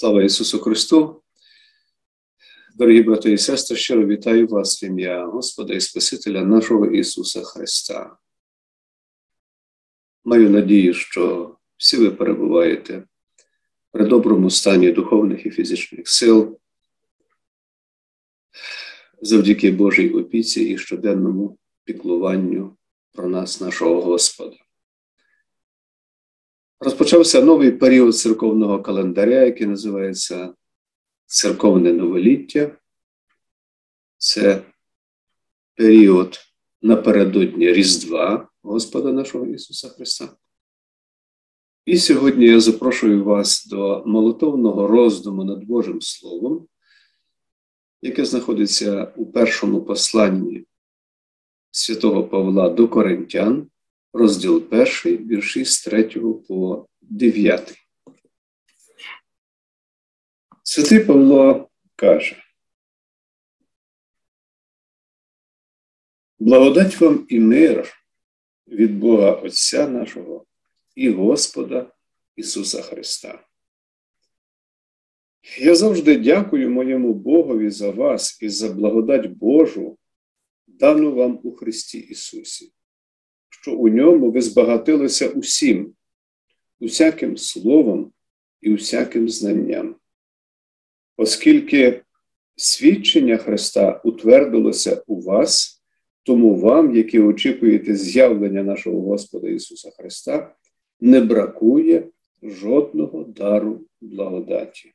Слава Ісусу Христу! Дорогі брати і сестри, щиро вітаю вас в ім'я Господа і Спасителя нашого Ісуса Христа. Маю надію, що всі ви перебуваєте при доброму стані духовних і фізичних сил, завдяки Божій опіці і щоденному піклуванню про нас, нашого Господа. Розпочався новий період церковного календаря, який називається Церковне новоліття. Це період напередодні Різдва Господа нашого Ісуса Христа. І сьогодні я запрошую вас до молитовного роздуму над Божим Словом, яке знаходиться у першому посланні святого Павла до Коринтян, розділ 1, вірші з 3 по 9. Святий Павло каже: Благодать вам і мир від Бога Отця нашого і Господа Ісуса Христа. Я завжди дякую моєму Богові за вас і за благодать Божу, дану вам у Христі Ісусі що у ньому ви збагатилися усім, усяким словом і усяким знанням. Оскільки свідчення Христа утвердилося у вас, тому вам, які очікуєте з'явлення нашого Господа Ісуса Христа, не бракує жодного дару благодаті.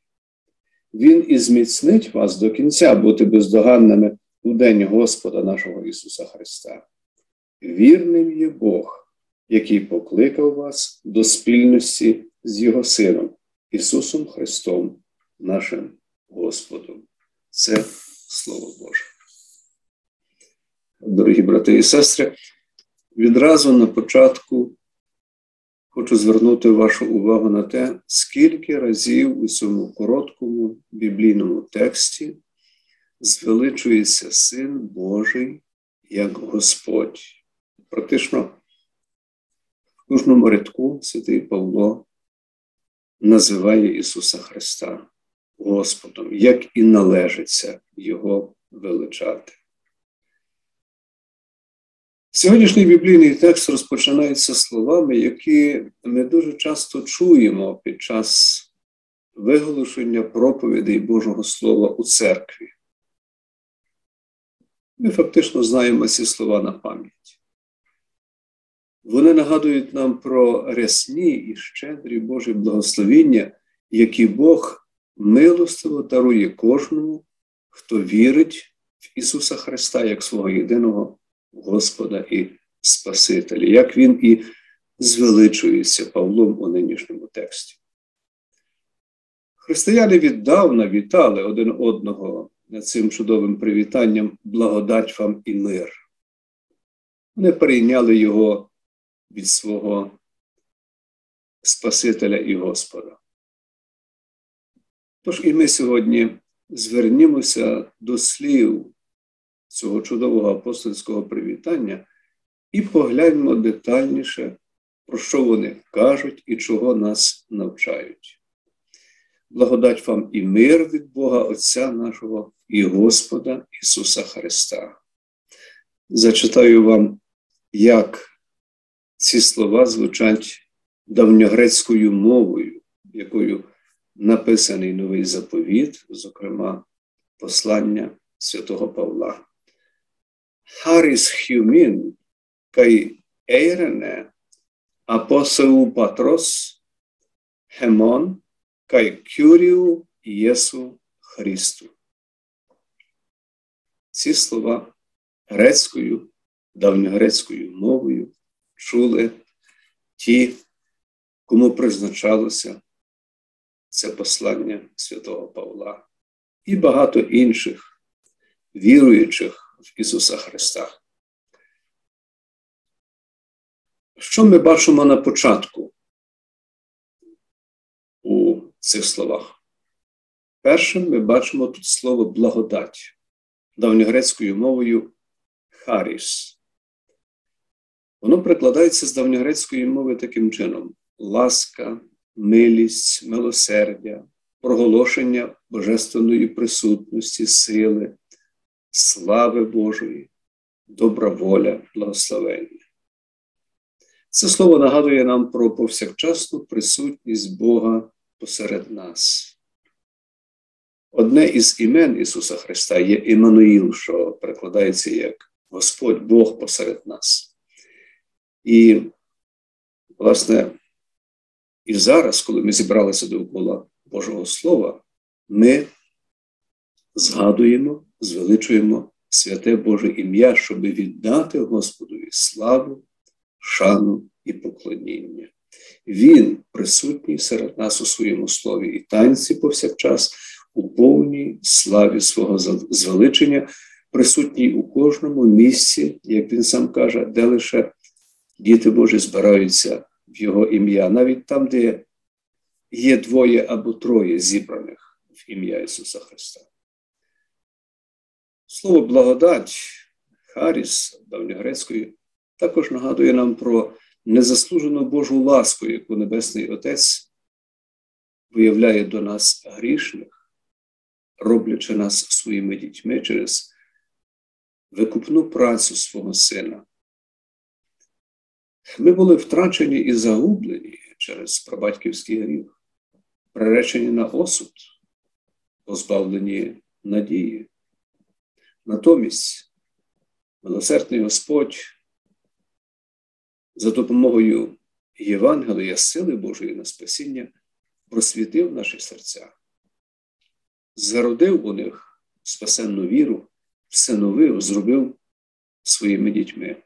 Він і зміцнить вас до кінця бути бездоганними у день Господа нашого Ісуса Христа. Вірним є Бог, який покликав вас до спільності з Його Сином, Ісусом Христом, нашим Господом. Це Слово Боже. Дорогі брати і сестри, відразу на початку хочу звернути вашу увагу на те, скільки разів у цьому короткому біблійному тексті звеличується Син Божий як Господь. Практично в кожному рядку святий Павло називає Ісуса Христа Господом, як і належиться Його величати. Сьогоднішній біблійний текст розпочинається словами, які ми дуже часто чуємо під час виголошення проповідей Божого Слова у церкві. Ми фактично знаємо ці слова на пам'ять. Вони нагадують нам про рясні і щедрі Божі благословіння, які Бог милостиво дарує кожному, хто вірить в Ісуса Христа як свого єдиного Господа і Спасителя, як Він і звеличується Павлом у нинішньому тексті. Християни віддавна вітали один одного над цим чудовим привітанням благодать вам і мир. Вони прийняли його від свого Спасителя і Господа. Тож і ми сьогодні звернімося до слів цього чудового апостольського привітання і погляньмо детальніше, про що вони кажуть і чого нас навчають. Благодать вам і мир від Бога Отця нашого і Господа Ісуса Христа. Зачитаю вам, як ці слова звучать давньогрецькою мовою, якою написаний новий заповіт, зокрема, послання святого Павла. Харіс хюмін кай ейрене апосеу патрос хемон кай кюріу Єсу Христу. Ці слова грецькою, давньогрецькою мовою чули ті, кому призначалося це послання святого Павла і багато інших віруючих в Ісуса Христа. Що ми бачимо на початку у цих словах? Першим ми бачимо тут слово благодать давньогрецькою мовою харіс. Воно прикладається з давньогрецької мови таким чином: ласка, милість, милосердя, проголошення божественної присутності, сили, слави Божої, добра воля, благословення. Це слово нагадує нам про повсякчасну присутність Бога посеред нас. Одне із імен Ісуса Христа є Іммануїл, що перекладається як Господь Бог посеред нас. І, власне, і зараз, коли ми зібралися довкола Божого Слова, ми згадуємо, звеличуємо святе Боже ім'я, щоб віддати Господові славу, шану і поклоніння. Він присутній серед нас у своєму слові і танці повсякчас у повній славі свого звеличення, присутній у кожному місці, як він сам каже, де лише діти Божі збираються в Його ім'я, навіть там, де є двоє або троє зібраних в ім'я Ісуса Христа. Слово благодать, Харіс давньогрецькою, також нагадує нам про незаслужену Божу ласку, яку Небесний Отець виявляє до нас грішних, роблячи нас своїми дітьми через викупну працю свого сина. Ми були втрачені і загублені через прабатьківський гріх, приречені на осуд, позбавлені надії. Натомість милосердний Господь за допомогою Євангелія, сили Божої на спасіння просвітив наші серця, зародив у них спасенну віру, всиновив, зробив своїми дітьми.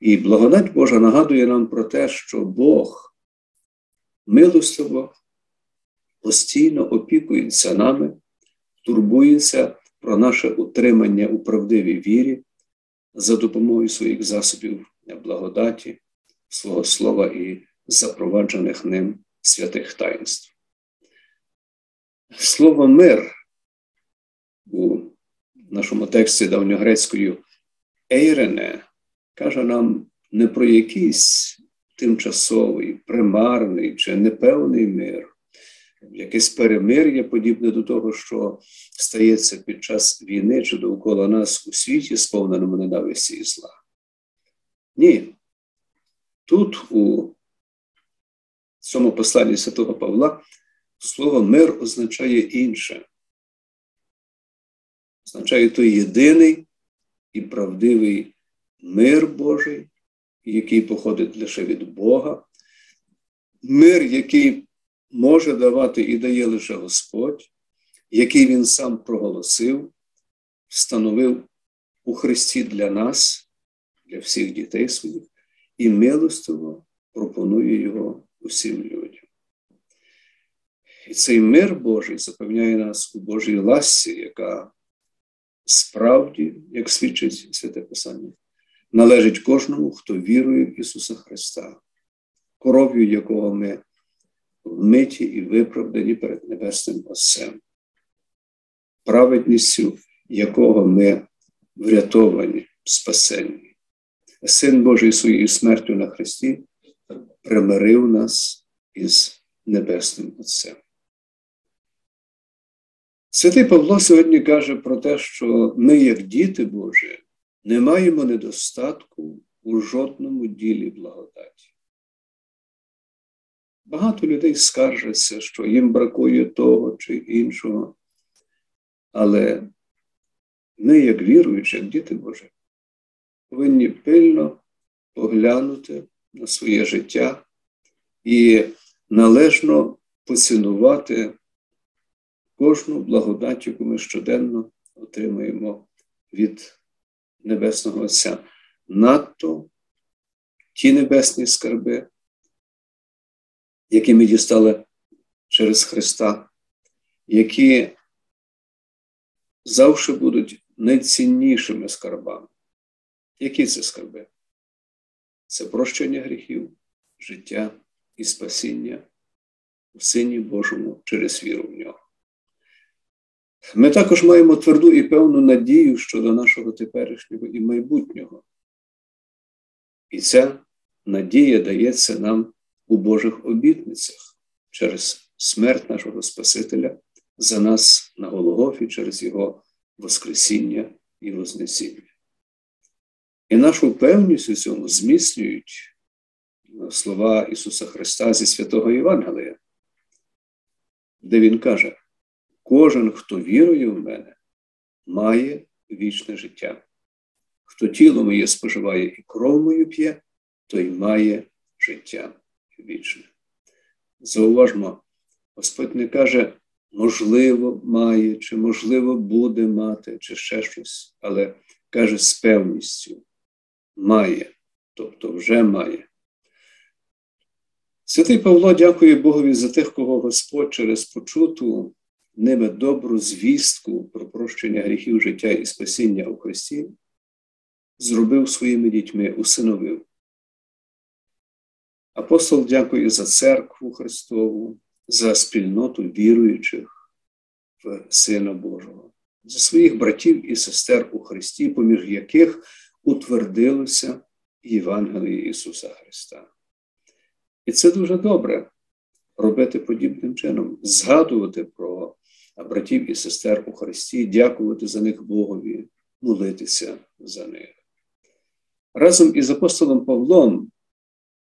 І благодать Божа нагадує нам про те, що Бог милостиво постійно опікується нами, турбується про наше утримання у правдивій вірі за допомогою своїх засобів благодаті, свого слова і запроваджених ним святих таїнств. Слово мир у нашому тексті давньогрецькою ейрене каже нам не про якийсь тимчасовий, примарний чи непевний мир, якесь перемир'я, подібне до того, що стається під час війни чи довкола нас у світі, сповненому ненависті і зла. Ні. Тут, у цьому посланні святого Павла, слово мир означає інше. Означає той єдиний і правдивий мир Божий, який походить лише від Бога, мир, який може давати і дає лише Господь, який Він сам проголосив, встановив у Христі для нас для всіх дітей своїх і милостиво пропонує його усім людям. І цей мир Божий запевняє нас у Божій ласці, яка справді, як свідчить Святе Писання, належить кожному, хто вірує в Ісуса Христа, коров'ю якого ми вмиті і виправдані перед Небесним Отцем, праведністю якого ми врятовані, спасені. Син Божий своєю смертю на Христі примирив нас із Небесним Отцем. Святий Павло сьогодні каже про те, що ми, як діти Божі, не маємо недостатку у жодному ділі благодаті. Багато людей скаржаться, що їм бракує того чи іншого, але ми, як віруючі, як діти Божі, повинні пильно поглянути на своє життя і належно поцінувати кожну благодать, яку ми щоденно отримуємо від Небесного Отця. Надто ті небесні скарби, які ми дістали через Христа, які завжди будуть найціннішими скарбами. Які це скарби? Це прощення гріхів, життя і спасіння у Сині Божому через віру в нього. Ми також маємо тверду і певну надію щодо нашого теперішнього і майбутнього. І ця надія дається нам у Божих обітницях через смерть нашого Спасителя за нас на Голгофі через Його Воскресіння і Вознесіння. І нашу певність у цьому зміцнюють слова Ісуса Христа зі святого Євангелія, де Він каже: кожен, хто вірує в мене, має вічне життя. Хто тіло моє споживає і кров мою п'є, той має життя вічне. Зауважмо, Господь не каже, можливо, має, чи можливо буде мати, чи ще щось, але каже з певністю має, тобто вже має. Святий Павло дякує Богові за тих, кого Господь через почуту ними добру звістку про прощення гріхів життя і спасіння у Христі, зробив своїми дітьми, усиновив. Апостол дякує за церкву Христову, за спільноту віруючих в Сина Божого, за своїх братів і сестер у Христі, поміж яких утвердилося Євангеліє Ісуса Христа. І це дуже добре робити подібним чином, згадувати про братів і сестер у Христі, дякувати за них Богові, молитися за них. Разом із апостолом Павлом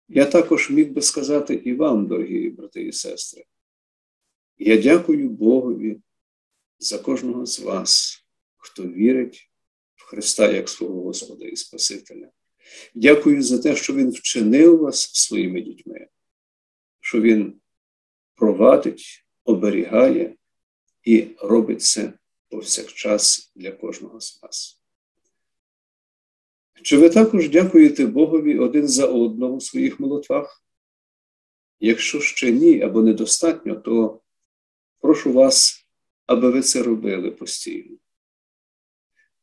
я також міг би сказати і вам, дорогі брати і сестри. Я дякую Богові за кожного з вас, хто вірить в Христа як свого Господа і Спасителя. Дякую за те, що Він вчинив вас своїми дітьми, що Він провадить, оберігає і робить це повсякчас для кожного з вас. Чи ви також дякуєте Богові один за одного у своїх молитвах? Якщо ще ні або недостатньо, то прошу вас, аби ви це робили постійно.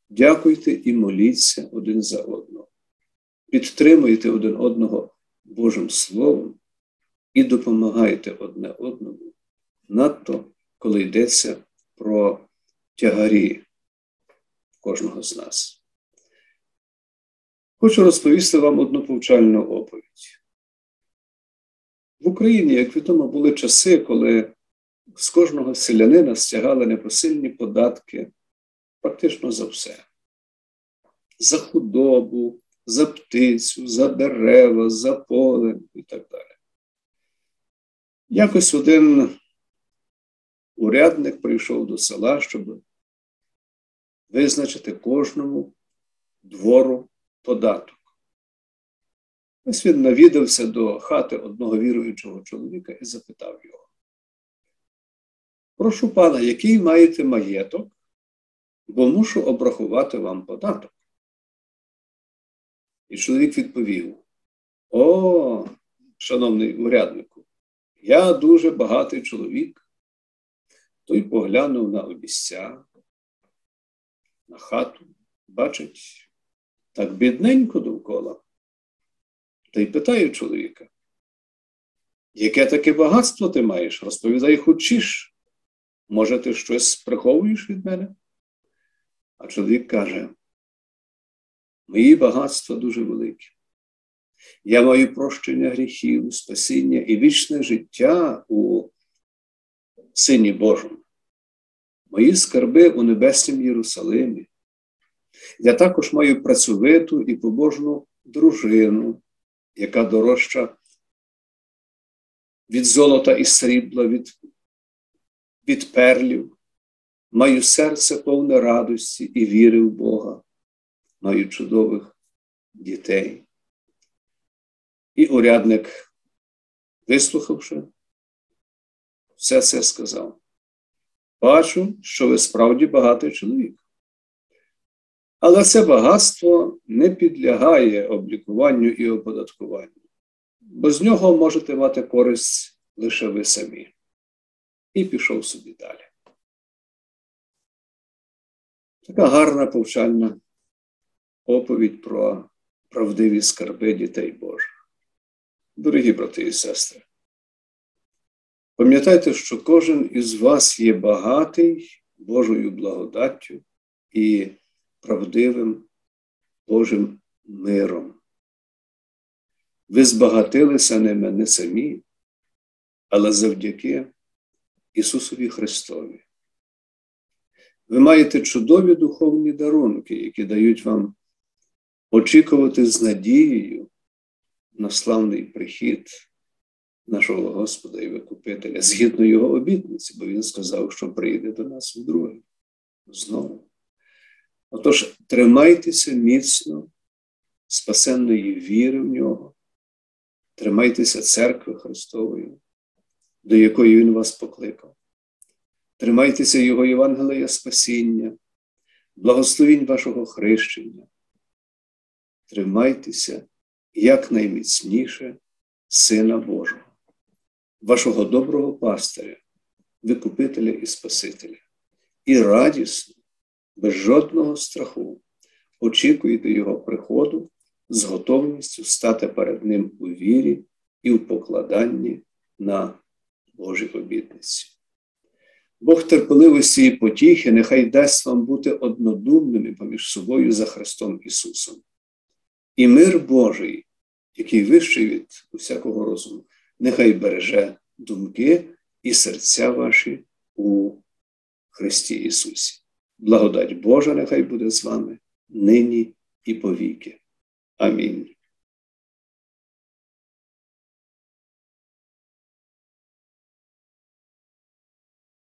Дякуйте і моліться один за одного. Підтримуйте один одного Божим Словом і допомагайте одне одному, надто коли йдеться про тягарі кожного з нас. Хочу розповісти вам одну повчальну оповідь. В Україні, як відомо, були часи, коли з кожного селянина стягали непосильні податки практично за все: за худобу, за птицю, за дерева, за поле і так далі. Якось один урядник прийшов до села, щоб визначити кожному двору податок. Ось він навідався до хати одного віруючого чоловіка і запитав його. Прошу пана, який маєте маєток, бо мушу обрахувати вам податок. І чоловік відповів: О, шановний уряднику, я дуже багатий чоловік. Той поглянув на обіця, на хату, бачить, так бідненько довкола. Та й питає чоловіка, яке таке багатство ти маєш? Розповідай хочеш. Може, ти щось приховуєш від мене? А чоловік каже: Мої багатства дуже великі. Я маю прощення гріхів, спасіння і вічне життя у Сині Божому. Мої скарби у Небеснім Єрусалимі. Я також маю працьовиту і побожну дружину, яка дорожча від золота і срібла, від, від перлів. Маю серце повне радості і віри в Бога, маю чудових дітей. І урядник, вислухавши, все це сказав. Бачу, що ви справді багатий чоловік. Але це багатство не підлягає облікуванню і оподаткуванню, бо з нього можете мати користь лише ви самі. І пішов собі далі. Така гарна повчальна оповідь про правдиві скарби дітей Божих. Дорогі брати і сестри, пам'ятайте, що кожен із вас є багатий Божою благодаттю і правдивим Божим миром. Ви збагатилися ними не самі, але завдяки Ісусові Христові. Ви маєте чудові духовні дарунки, які дають вам очікувати з надією на славний прихід нашого Господа і Викупителя, згідно Його обітниці, бо Він сказав, що прийде до нас вдруге. Знову. Отож, тримайтеся міцно, спасенної віри в нього, тримайтеся церкви Христової, до якої Він вас покликав. Тримайтеся Його Євангелія Спасіння, благословінь вашого хрещення. Тримайтеся якнайміцніше Сина Божого, вашого доброго пастиря, Викупителя і Спасителя, і радісно, без жодного страху очікуєте Його приходу з готовністю стати перед Ним у вірі і в покладанні на Божі обітниці. Бог терпеливості і потіхи нехай дасть вам бути однодумними поміж собою за Христом Ісусом. І мир Божий, який вищий від усякого розуму, нехай береже думки і серця ваші у Христі Ісусі. Благодать Божа нехай буде з вами нині і повіки. Амінь.